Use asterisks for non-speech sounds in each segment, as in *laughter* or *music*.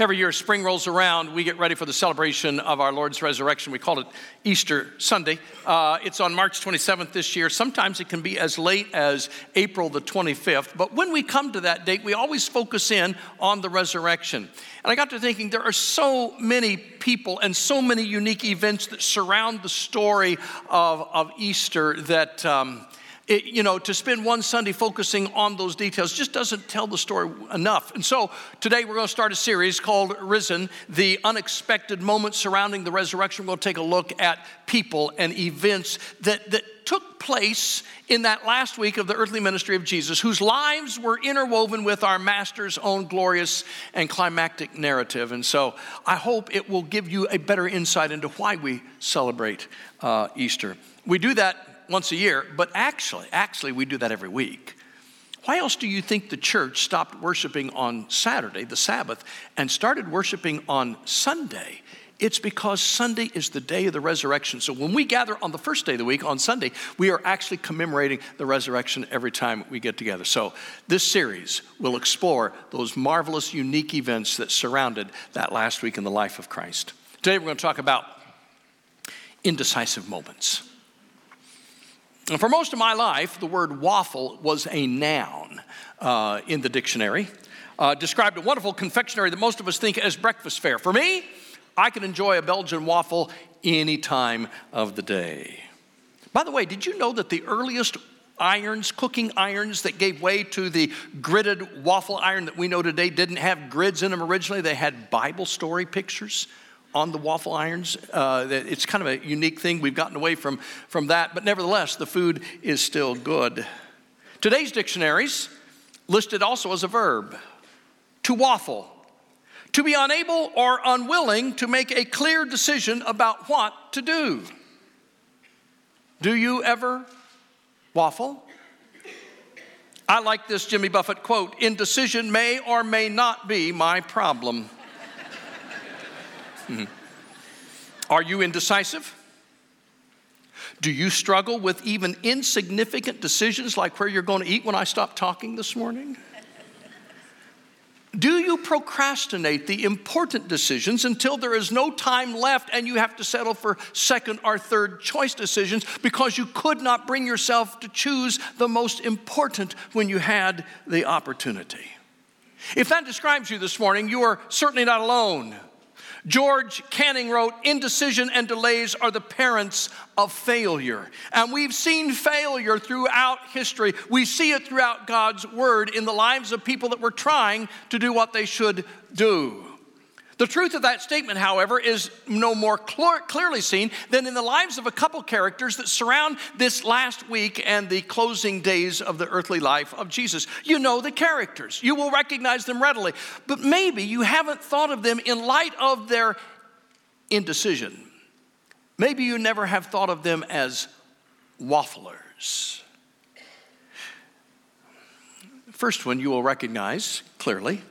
Every year, spring rolls around, we get ready for the celebration of our Lord's resurrection. We call it Easter Sunday. Uh, it's on March 27th this year. Sometimes it can be as late as April the 25th. But when we come to that date, we always focus in on the resurrection. And I got to thinking, there are so many people and so many unique events that surround the story of, of Easter that. Um, it, you know, to spend one Sunday focusing on those details just doesn't tell the story enough. And so today we're going to start a series called Risen, the unexpected moments surrounding the resurrection. We'll take a look at people and events that, that took place in that last week of the earthly ministry of Jesus, whose lives were interwoven with our Master's own glorious and climactic narrative. And so I hope it will give you a better insight into why we celebrate uh, Easter. We do that once a year, but actually, actually, we do that every week. Why else do you think the church stopped worshiping on Saturday, the Sabbath, and started worshiping on Sunday? It's because Sunday is the day of the resurrection. So when we gather on the first day of the week, on Sunday, we are actually commemorating the resurrection every time we get together. So this series will explore those marvelous, unique events that surrounded that last week in the life of Christ. Today we're going to talk about indecisive moments. For most of my life, the word waffle was a noun uh, in the dictionary. Uh, described a wonderful confectionery that most of us think as breakfast fare. For me, I can enjoy a Belgian waffle any time of the day. By the way, did you know that the earliest irons, cooking irons that gave way to the gridded waffle iron that we know today didn't have grids in them originally? They had Bible story pictures on the waffle irons. Uh, it's kind of a unique thing. We've gotten away from, from that, but nevertheless, the food is still good. Today's dictionaries listed also as a verb to waffle, to be unable or unwilling to make a clear decision about what to do. Do you ever waffle? I like this Jimmy Buffett quote indecision may or may not be my problem. *laughs* Mm-hmm. Are you indecisive? Do you struggle with even insignificant decisions like where you're going to eat when I stop talking this morning? Do you procrastinate the important decisions until there is no time left and you have to settle for second or third choice decisions because you could not bring yourself to choose the most important when you had the opportunity? If that describes you this morning, you are certainly not alone. George Canning wrote, Indecision and delays are the parents of failure. And we've seen failure throughout history. We see it throughout God's word in the lives of people that were trying to do what they should do. The truth of that statement, however, is no more cl- clearly seen than in the lives of a couple characters that surround this last week and the closing days of the earthly life of Jesus. You know the characters, you will recognize them readily, but maybe you haven't thought of them in light of their indecision. Maybe you never have thought of them as wafflers. First one you will recognize clearly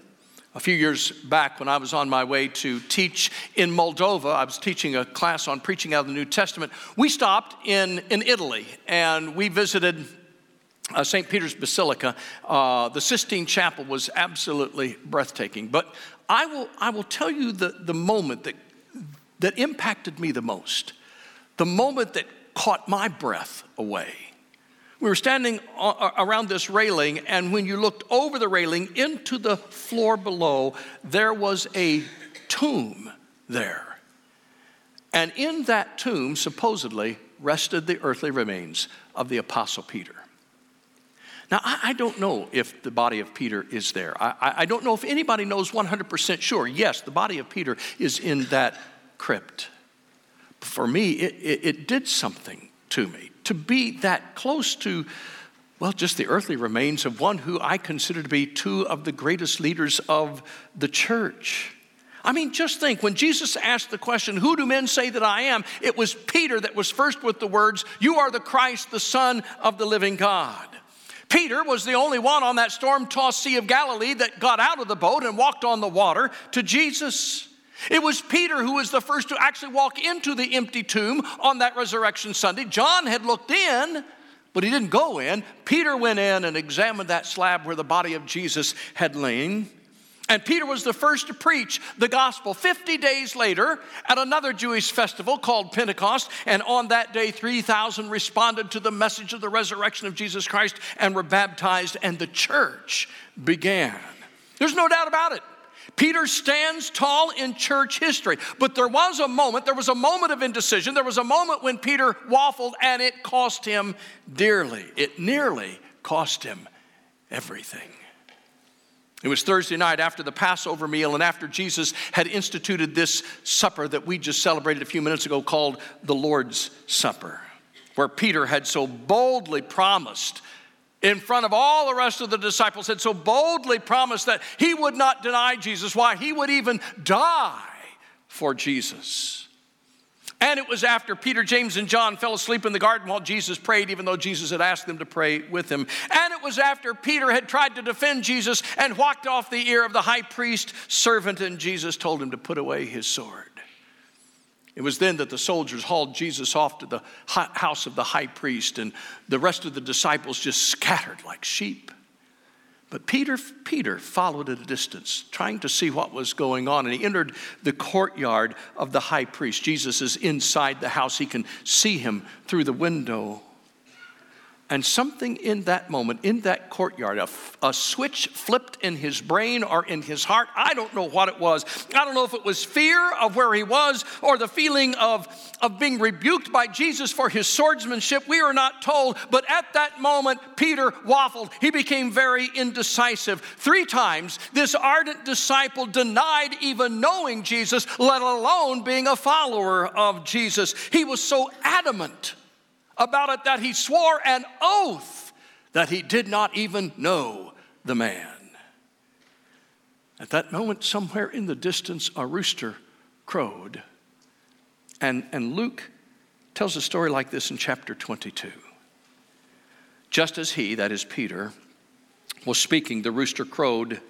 a few years back, when I was on my way to teach in Moldova, I was teaching a class on preaching out of the New Testament. We stopped in, in Italy and we visited uh, St. Peter's Basilica. Uh, the Sistine Chapel was absolutely breathtaking. But I will, I will tell you the, the moment that, that impacted me the most, the moment that caught my breath away we were standing around this railing, and when you looked over the railing into the floor below, there was a tomb there. And in that tomb, supposedly, rested the earthly remains of the Apostle Peter. Now, I, don't know if the body of Peter is there. I, don't know if anybody knows 100% sure. Yes, the body of Peter is in that crypt. But For me, it, it, it did something to me to be that close to, well, just the earthly remains of one who I consider to be two of the greatest leaders of the church. I mean, just think when Jesus asked the question, Who do men say that I am? It was Peter that was first with the words, You are the Christ, the Son of the living God. Peter was the only one on that storm tossed Sea of Galilee that got out of the boat and walked on the water to Jesus. It was Peter who was the first to actually walk into the empty tomb on that resurrection Sunday. John had looked in, but he didn't go in. Peter went in and examined that slab where the body of Jesus had lain. And Peter was the first to preach the gospel 50 days later at another Jewish festival called Pentecost. And on that day, 3,000 responded to the message of the resurrection of Jesus Christ and were baptized, and the church began. There's no doubt about it. Peter stands tall in church history. But there was a moment, there was a moment of indecision. There was a moment when Peter waffled and it cost him dearly. It nearly cost him everything. It was Thursday night after the Passover meal and after Jesus had instituted this supper that we just celebrated a few minutes ago called the Lord's Supper, where Peter had so boldly promised in front of all the rest of the disciples, had so boldly promised that he would not deny Jesus. Why? He would even die for Jesus. And it was after Peter, James, and John fell asleep in the garden while Jesus prayed, even though Jesus had asked them to pray with him. And it was after Peter had tried to defend Jesus and walked off the ear of the high priest servant, and Jesus told him to put away his sword. It was then that the soldiers hauled Jesus off to the house of the high priest, and the rest of the disciples just scattered like sheep. But Peter, Peter followed at a distance, trying to see what was going on. And he entered the courtyard of the high priest. Jesus is inside the house. He can see him through the window. And something in that moment, in that courtyard, a, switch flipped in his brain or in his heart. I don't know what it was. I don't know if it was fear of where he was or the feeling of, of being rebuked by Jesus for his swordsmanship. We are not told. But at that moment, Peter waffled. He became very indecisive. Three times, this ardent disciple denied even knowing Jesus, let alone being a follower of Jesus. He was so adamant about it that he swore an oath that he did not even know the man. At that moment, somewhere in the distance, a rooster crowed. And, and Luke tells a story like this in chapter 22. Just as he, that is Peter, was speaking, the rooster crowed,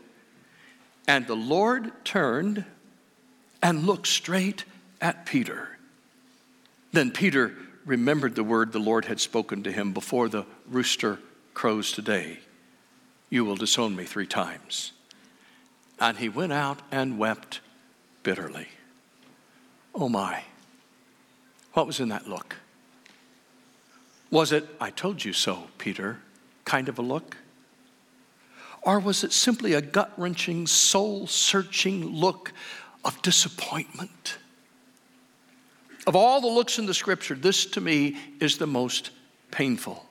and the Lord turned and looked straight at Peter. Then Peter remembered the word the Lord had spoken to him before the rooster crows today You will disown me three times. And he went out and wept bitterly. Oh my, what was in that look? Was it, I told you so, Peter, kind of a look? Or was it simply a gut wrenching, soul searching look of disappointment? Of all the looks in the scripture, this to me is the most painful.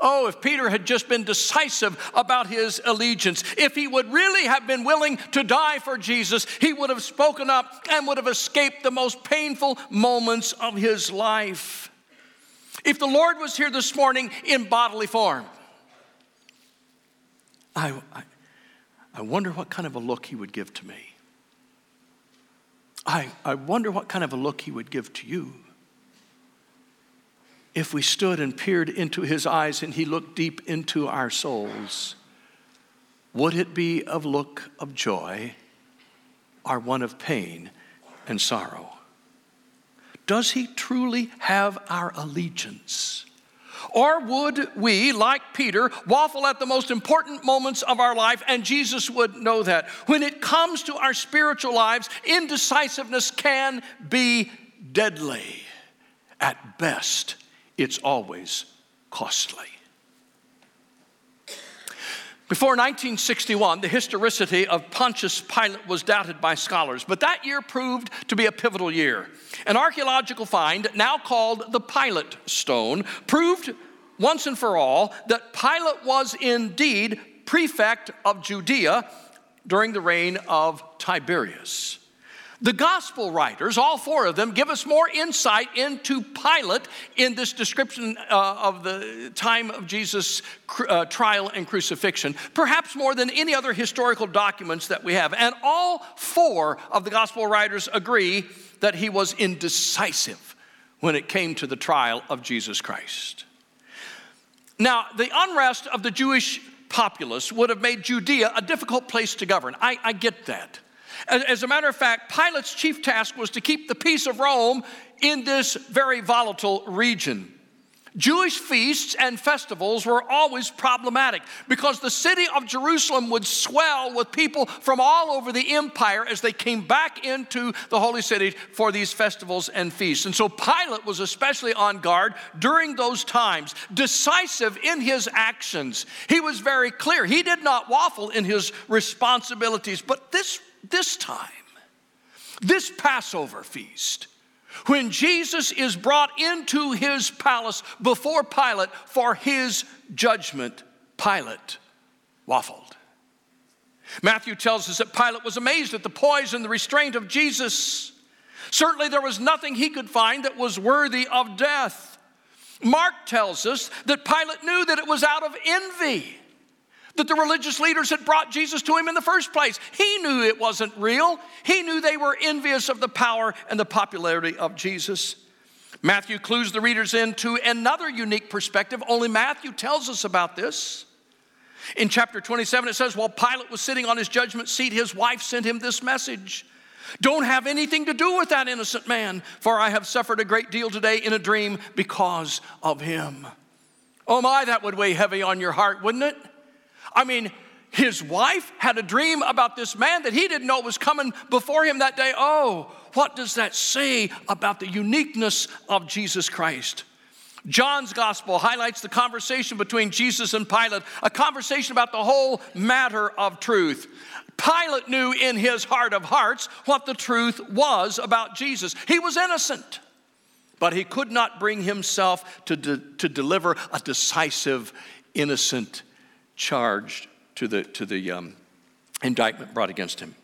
Oh, if Peter had just been decisive about his allegiance, if he would really have been willing to die for Jesus, he would have spoken up and would have escaped the most painful moments of his life. If the Lord was here this morning in bodily form, I, I, I wonder what kind of a look he would give to me. I, I wonder what kind of a look he would give to you if we stood and peered into his eyes and he looked deep into our souls. Would it be a look of joy or one of pain and sorrow? Does he truly have our allegiance? Or would we, like Peter, waffle at the most important moments of our life, and Jesus would know that? When it comes to our spiritual lives, indecisiveness can be deadly. At best, it's always costly. Before 1961, the historicity of Pontius Pilate was doubted by scholars, but that year proved to be a pivotal year. An archaeological find, now called the Pilate Stone, proved once and for all that Pilate was indeed prefect of Judea during the reign of Tiberius. The gospel writers, all four of them, give us more insight into Pilate in this description uh, of the time of Jesus' uh, trial and crucifixion, perhaps more than any other historical documents that we have. And all four of the gospel writers agree that he was indecisive when it came to the trial of Jesus Christ. Now, the unrest of the Jewish populace would have made Judea a difficult place to govern. I, I get that. As a matter of fact, Pilate's chief task was to keep the peace of Rome in this very volatile region. Jewish feasts and festivals were always problematic because the city of Jerusalem would swell with people from all over the empire as they came back into the holy city for these festivals and feasts. And so Pilate was especially on guard during those times, decisive in his actions. He was very clear. He did not waffle in his responsibilities, but this, this time, this Passover feast, when Jesus is brought into his palace before Pilate for his judgment, Pilate waffled. Matthew tells us that Pilate was amazed at the poise and the restraint of Jesus. Certainly, there was nothing he could find that was worthy of death. Mark tells us that Pilate knew that it was out of envy that the religious leaders had brought Jesus to him in the first place. He knew it wasn't real. He knew they were envious of the power and the popularity of Jesus. Matthew clues the readers into another unique perspective. Only Matthew tells us about this. In chapter 27, it says, While Pilate was sitting on his judgment seat, his wife sent him this message Don't have anything to do with that innocent man, for I have suffered a great deal today in a dream because of him. Oh my, that would weigh heavy on your heart, wouldn't it? I mean, his wife had a dream about this man that he didn't know was coming before him that day. Oh, what does that say about the uniqueness of Jesus Christ? John's gospel highlights the conversation between Jesus and Pilate, a conversation about the whole matter of truth. Pilate knew in his heart of hearts what the truth was about Jesus. He was innocent, but he could not bring himself to, de- to deliver a decisive, innocent charge to the, to the um, indictment brought against him.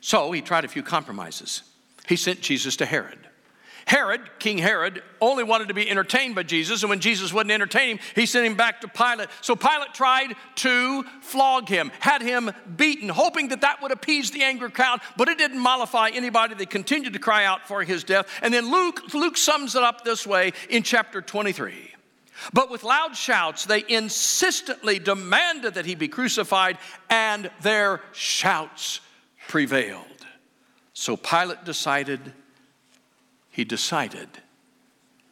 So he tried a few compromises. He sent Jesus to Herod. Herod, King Herod, only wanted to be entertained by Jesus, and when Jesus wouldn't entertain him, he sent him back to Pilate. So Pilate tried to flog him, had him beaten, hoping that that would appease the angry crowd, but it didn't mollify anybody. They continued to cry out for his death. And then Luke, Luke sums it up this way in chapter 23. But with loud shouts, they insistently demanded that he be crucified, and their shouts prevailed. So Pilate decided, he decided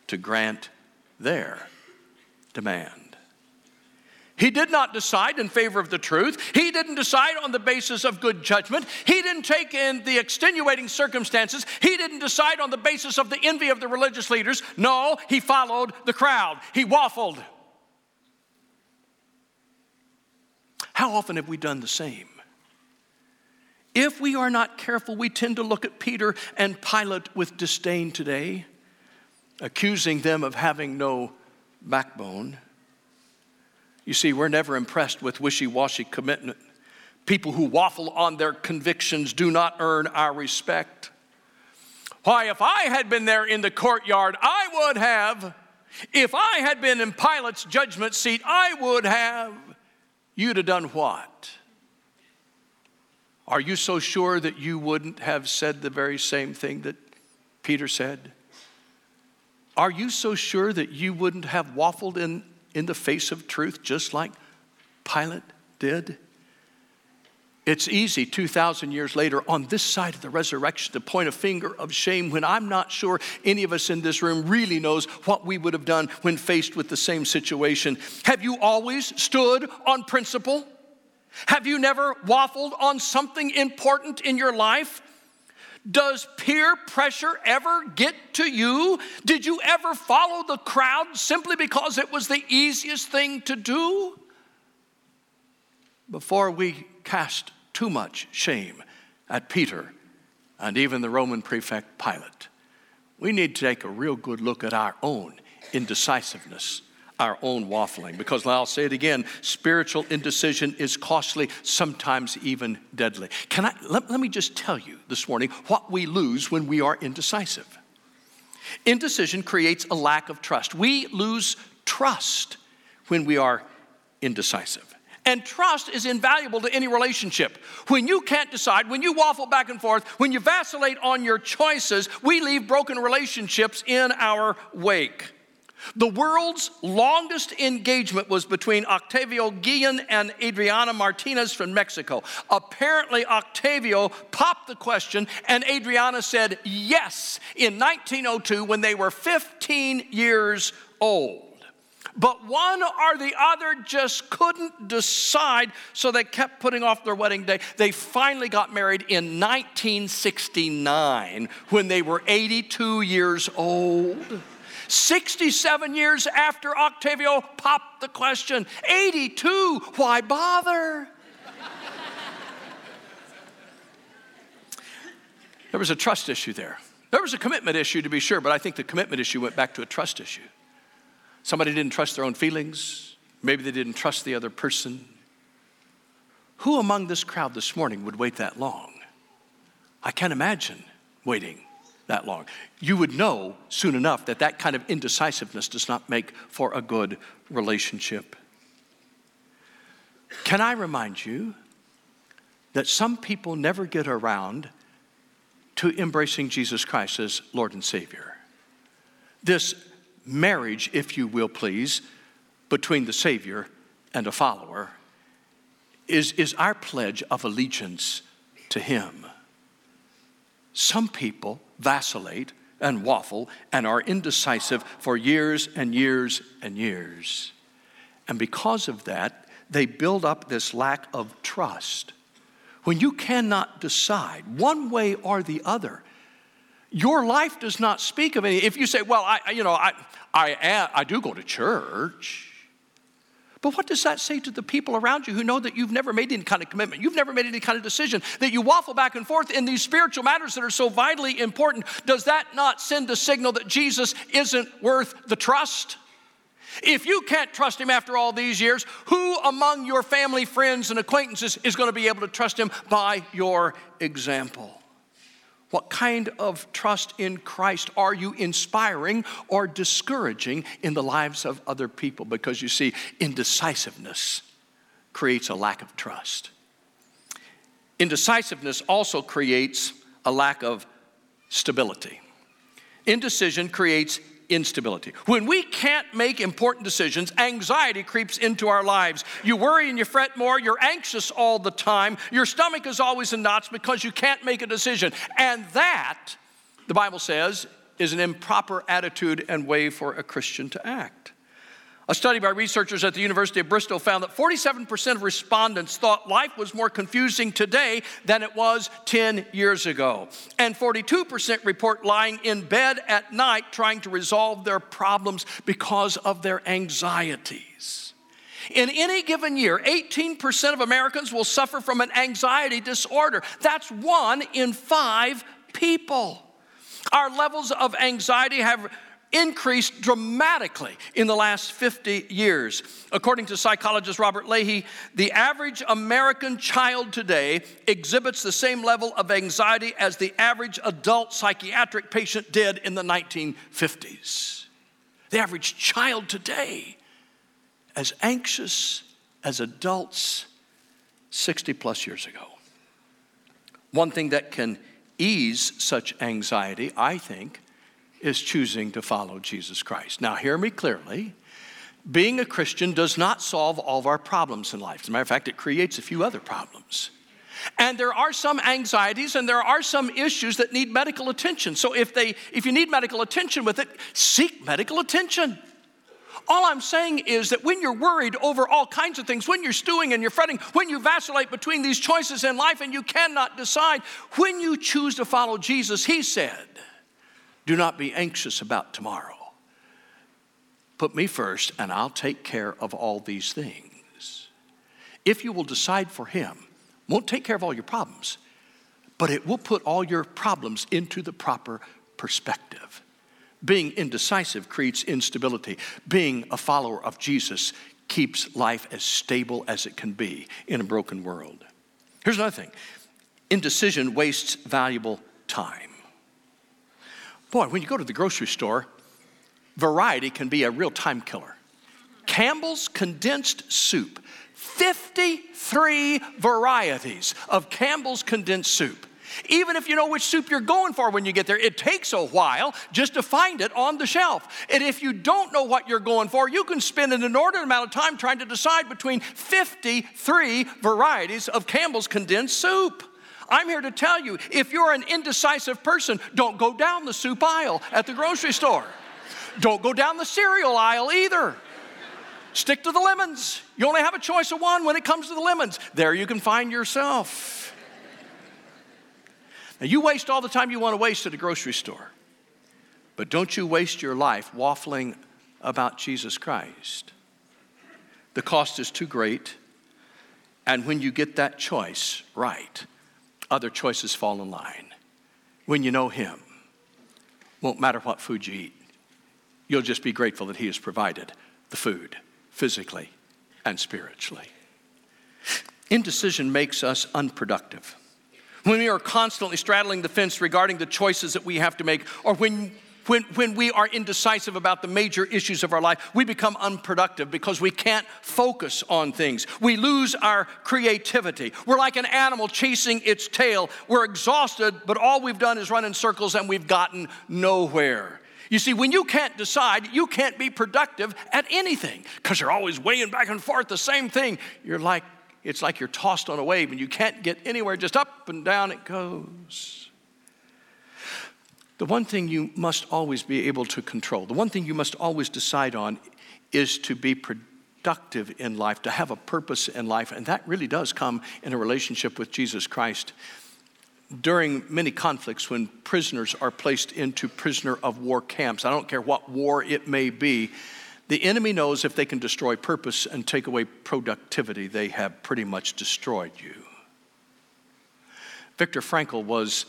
to grant their demand. He did not decide in favor of the truth. He didn't decide on the basis of good judgment. He didn't take in the extenuating circumstances. He didn't decide on the basis of the envy of the religious leaders. No, he followed the crowd. He waffled. How often have we done the same? If we are not careful, we tend to look at Peter and Pilate with disdain today, accusing them of having no backbone. You see, we're never impressed with wishy washy commitment. People who waffle on their convictions do not earn our respect. Why, if I had been there in the courtyard, I would have. If I had been in Pilate's judgment seat, I would have. You'd have done what? Are you so sure that you wouldn't have said the very same thing that Peter said? Are you so sure that you wouldn't have waffled in in the face of truth, just like Pilate did? It's easy 2,000 years later on this side of the resurrection to point a finger of shame when I'm not sure any of us in this room really knows what we would have done when faced with the same situation. Have you always stood on principle? Have you never waffled on something important in your life? Does peer pressure ever get to you? Did you ever follow the crowd simply because it was the easiest thing to do? Before we cast too much shame at Peter and even the Roman prefect Pilate, we need to take a real good look at our own indecisiveness our own waffling. Because I'll say it again spiritual indecision is costly, sometimes even deadly. Can I, let, let me just tell you this morning what we lose when we are indecisive. Indecision creates a lack of trust. We lose trust when we are indecisive. And trust is invaluable to any relationship. When you can't decide, when you waffle back and forth, when you vacillate on your choices, we leave broken relationships in our wake. The world's longest engagement was between Octavio Guillen and Adriana Martinez from Mexico. Apparently, Octavio popped the question, and Adriana said yes in 1902 when they were 15 years old. but one or the other just couldn't decide, so they kept putting off their wedding day. They finally got married in 1969 when they were 82 years old. 67 years after Octavio popped the question 82, why bother? there was a trust issue there. There was a commitment issue to be sure, but I think the commitment issue went back to a trust issue. Somebody didn't trust their own feelings, maybe they didn't trust the other person. Who among this crowd this morning would wait that long? I can't imagine waiting that long. You would know soon enough that that kind of indecisiveness does not make for a good relationship. Can I remind you that some people never get around to embracing Jesus Christ as Lord and Savior? This marriage, if you will please, between the Savior and a follower is, is our pledge of allegiance to Him. Some people vacillate and waffle and are indecisive for years and years and years. And because of that, they build up this lack of trust. When you cannot decide one way or the other, your life does not speak of any. If you say, "Well, I, you know, I, I, I do go to church," But what does that say to the people around you who know that you've never made any kind of commitment? You've never made any kind of decision, that you waffle back and forth in these spiritual matters that are so vitally important. Does that not send a signal that Jesus isn't worth the trust? If you can't trust him after all these years, who among your family, friends, and acquaintances is going to be able to trust him by your example? What kind of trust in Christ are you inspiring or discouraging in the lives of other people? Because you see, indecisiveness creates a lack of trust. Indecisiveness also creates a lack of stability. Indecision creates instability. When we can't make important decisions, anxiety creeps into our lives. You worry and you fret more, you're anxious all the time, your stomach is always in knots because you can't make a decision. And that, the Bible says, is an improper attitude and way for a Christian to act. A study by researchers at the University of Bristol found that 47% of respondents thought life was more confusing today than it was 10 years ago. And 42% report lying in bed at night trying to resolve their problems because of their anxieties. In any given year, 18% of Americans will suffer from an anxiety disorder. That's one in five people. Our levels of anxiety have increased dramatically in the last 50 years. According to psychologist Robert Leahy, the average American child today exhibits the same level of anxiety as the average adult psychiatric patient did in the 1950s. The average child today, as anxious as adults 60 plus years ago. One thing that can ease such anxiety, I think, is choosing to follow Jesus Christ. Now, hear me clearly. Being a Christian does not solve all of our problems in life. As a matter of fact, it creates a few other problems. And there are some anxieties and there are some issues that need medical attention. So if they if you need medical attention with it, seek medical attention. All I'm saying is that when you're worried over all kinds of things, when you're stewing and you're fretting, when you vacillate between these choices in life and you cannot decide, when you choose to follow Jesus, he said, do not be anxious about tomorrow. Put me first, and I'll take care of all these things. If you will decide for Him, won't take care of all your problems, but it will put all your problems into the proper perspective. Being indecisive creates instability. Being a follower of Jesus keeps life as stable as it can be in a broken world. Here's another thing indecision wastes valuable time. Boy, when you go to the grocery store, variety can be a real time killer. Campbell's condensed soup, 53 varieties of Campbell's condensed soup. Even if you know which soup you're going for when you get there, it takes a while just to find it on the shelf. And if you don't know what you're going for, you can spend an inordinate amount of time trying to decide between 53 varieties of Campbell's condensed soup. I'm here to tell you if you're an indecisive person, don't go down the soup aisle at the grocery store. Don't go down the cereal aisle either. Stick to the lemons. You only have a choice of one when it comes to the lemons. There you can find yourself. Now, you waste all the time you want to waste at a grocery store, but don't you waste your life waffling about Jesus Christ. The cost is too great, and when you get that choice right, other choices fall in line. When you know Him, won't matter what food you eat, you'll just be grateful that He has provided the food physically and spiritually. Indecision makes us unproductive. When we are constantly straddling the fence regarding the choices that we have to make, or when when, when we are indecisive about the major issues of our life, we become unproductive because we can't focus on things. We lose our creativity. We're like an animal chasing its tail. We're exhausted, but all we've done is run in circles and we've gotten nowhere. You see, when you can't decide, you can't be productive at anything because you're always weighing back and forth the same thing. You're like, it's like you're tossed on a wave and you can't get anywhere, just up and down it goes. The one thing you must always be able to control, the one thing you must always decide on is to be productive in life, to have a purpose in life. And that really does come in a relationship with Jesus Christ. During many conflicts, when prisoners are placed into prisoner of war camps, I don't care what war it may be, the enemy knows if they can destroy purpose and take away productivity, they have pretty much destroyed you. Viktor Frankl was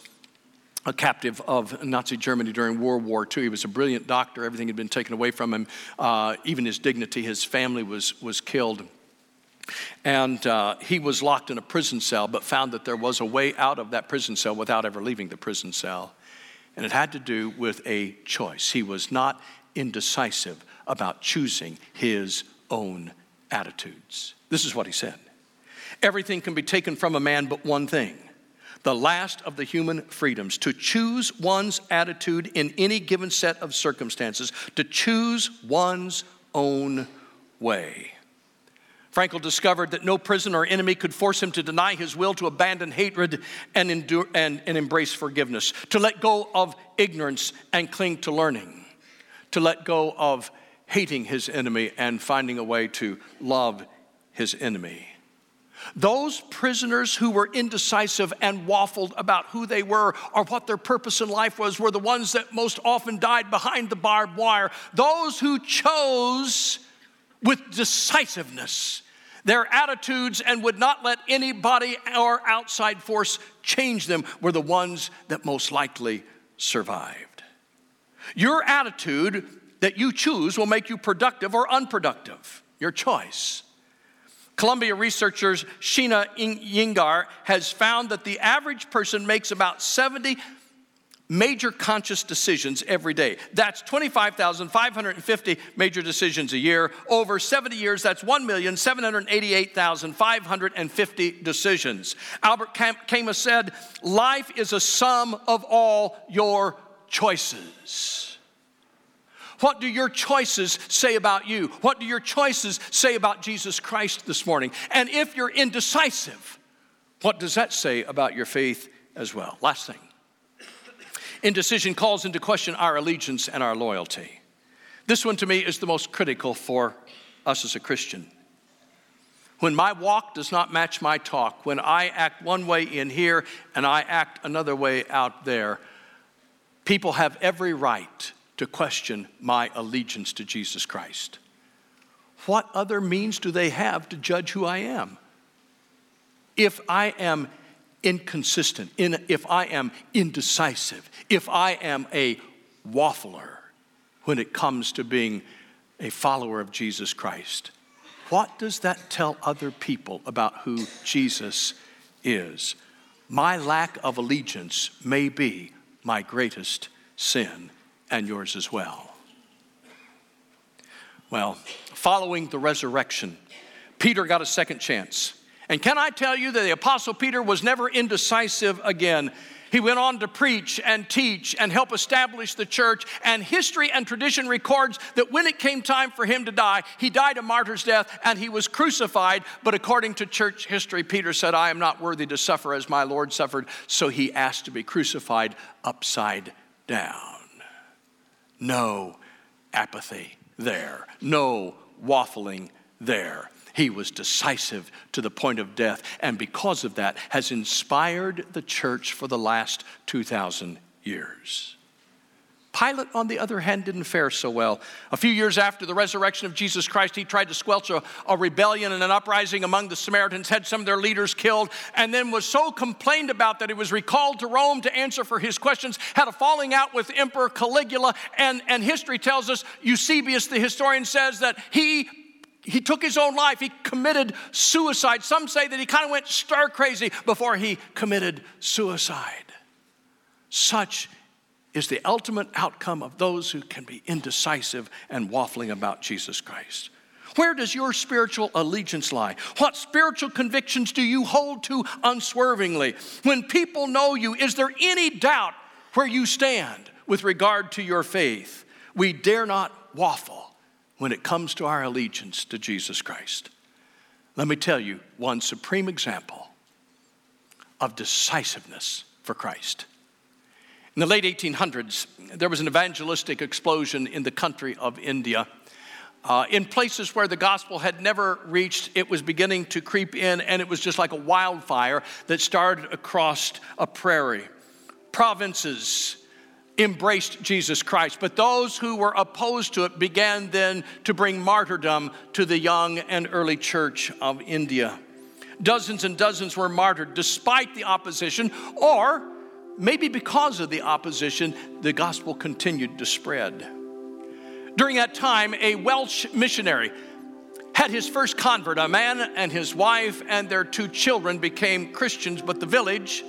a captive of Nazi Germany during World War II. He was a brilliant doctor. Everything had been taken away from him, uh, even his dignity. His family was, was killed. And uh, he was locked in a prison cell, but found that there was a way out of that prison cell without ever leaving the prison cell. And it had to do with a choice. He was not indecisive about choosing his own attitudes. This is what he said Everything can be taken from a man but one thing the last of the human freedoms, to choose one's attitude in any given set of circumstances, to choose one's own way. Frankl discovered that no prison or enemy could force him to deny his will to abandon hatred and, endure, and, and embrace forgiveness, to let go of ignorance and cling to learning, to let go of hating his enemy and finding a way to love his enemy. Those prisoners who were indecisive and waffled about who they were or what their purpose in life was were the ones that most often died behind the barbed wire. Those who chose with decisiveness their attitudes and would not let anybody or outside force change them were the ones that most likely survived. Your attitude that you choose will make you productive or unproductive, your choice. Columbia researchers Sheena Iyengar has found that the average person makes about 70 major conscious decisions every day. That's 25,550 major decisions a year. Over 70 years, that's 1,788,550 decisions. Albert Camus said, Life is a sum of all your choices. What do your choices say about you? What do your choices say about Jesus Christ this morning? And if you're indecisive, what does that say about your faith as well? Last thing indecision calls into question our allegiance and our loyalty. This one to me is the most critical for us as a Christian. When my walk does not match my talk, when I act one way in here and I act another way out there, people have every right to question my allegiance to Jesus Christ. What other means do they have to judge who I am? If I am inconsistent, in, if I am indecisive, if I am a waffler when it comes to being a follower of Jesus Christ, what does that tell other people about who Jesus is? My lack of allegiance may be my greatest sin and yours as well. Well, following the resurrection, Peter got a second chance. And can I tell you that the Apostle Peter was never indecisive again? He went on to preach and teach and help establish the church. And history and tradition records that when it came time for him to die, he died a martyr's death and he was crucified. But according to church history, Peter said, I am not worthy to suffer as my Lord suffered. So he asked to be crucified upside down. No apathy there, no waffling there. He was decisive to the point of death, and because of that, has inspired the church for the last 2,000 years. Pilate, on the other hand, didn't fare so well. A few years after the resurrection of Jesus Christ, he tried to squelch a, a, rebellion and an uprising among the Samaritans, had some of their leaders killed, and then was so complained about that he was recalled to Rome to answer for his questions, had a falling out with Emperor Caligula, and, and history tells us, Eusebius, the historian, says that he he took his own life. He committed suicide. Some say that he kind of went star crazy before he committed suicide. Such is the ultimate outcome of those who can be indecisive and waffling about Jesus Christ. Where does your spiritual allegiance lie? What spiritual convictions do you hold to unswervingly? When people know you, is there any doubt where you stand with regard to your faith? We dare not waffle when it comes to our allegiance to Jesus Christ. Let me tell you one supreme example of decisiveness for Christ. In the late 1800s, there was an evangelistic explosion in the country of India. Uh, in places where the gospel had never reached, it was beginning to creep in, and it was just like a wildfire that started across a prairie. Provinces embraced Jesus Christ, but those who were opposed to it began then to bring martyrdom to the young and early church of India. Dozens and dozens were martyred despite the opposition, or maybe because of the opposition, the gospel continued to spread. During that time, a Welsh missionary had his first convert. A man and his wife and their two children became Christians, but the village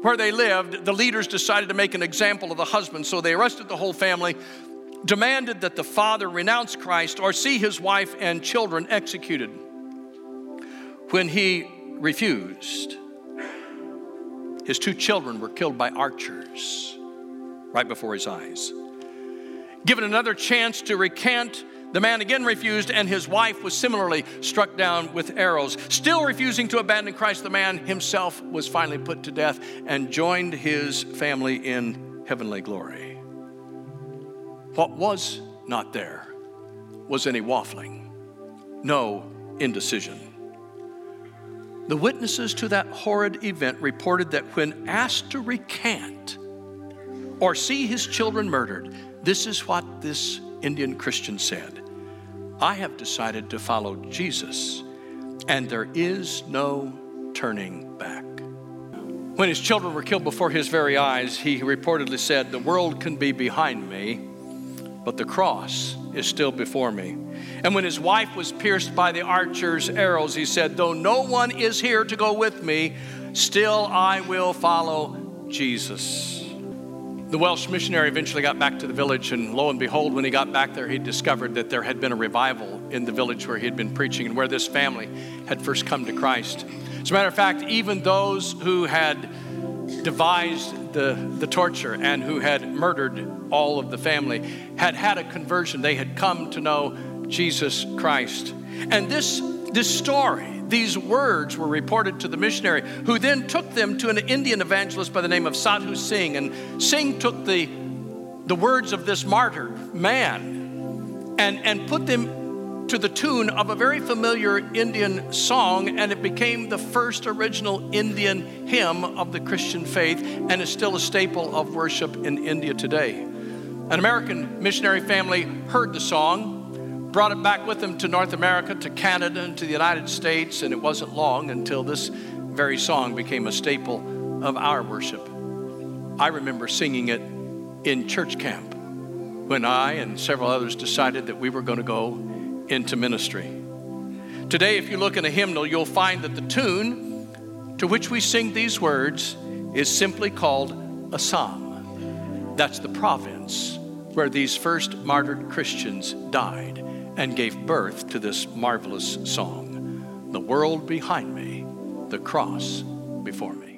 where they lived, the leaders decided to make an example of the husband, so they arrested the whole family, demanded that the father renounce Christ or see his wife and children executed. When he refused, his two children were killed by archers right before his eyes. Given another chance to recant, the man again refused, and his wife was similarly struck down with arrows. Still refusing to abandon Christ, the man himself was finally put to death and joined his family in heavenly glory. What was not there was any waffling, no indecision. The witnesses to that horrid event reported that when asked to recant or see his children murdered, this is what this Indian Christian said I have decided to follow Jesus, and there is no turning back. When his children were killed before his very eyes, he reportedly said, The world can be behind me, but the cross is still before me. And when his wife was pierced by the archer's arrows, he said, Though no one is here to go with me, still I will follow Jesus. The Welsh missionary eventually got back to the village, and lo and behold, when he got back there, he discovered that there had been a revival in the village where he had been preaching and where this family had first come to Christ. As a matter of fact, even those who had devised the, the torture and who had murdered all of the family had had a conversion. They had come to know Jesus Christ. And this, this story, these words were reported to the missionary, who then took them to an Indian evangelist by the name of Sadhu Singh. And Singh took the, the words of this martyr man and, and put them to the tune of a very familiar Indian song, and it became the first original Indian hymn of the Christian faith and is still a staple of worship in India today. An American missionary family heard the song, brought it back with them to North America, to Canada, and to the United States, and it wasn't long until this very song became a staple of our worship. I remember singing it in church camp when I and several others decided that we were going to go into ministry. Today, if you look in a hymnal, you'll find that the tune to which we sing these words is simply called Assam. That's the province where these first martyred Christians died and gave birth to this marvelous song The world behind me, the cross before me.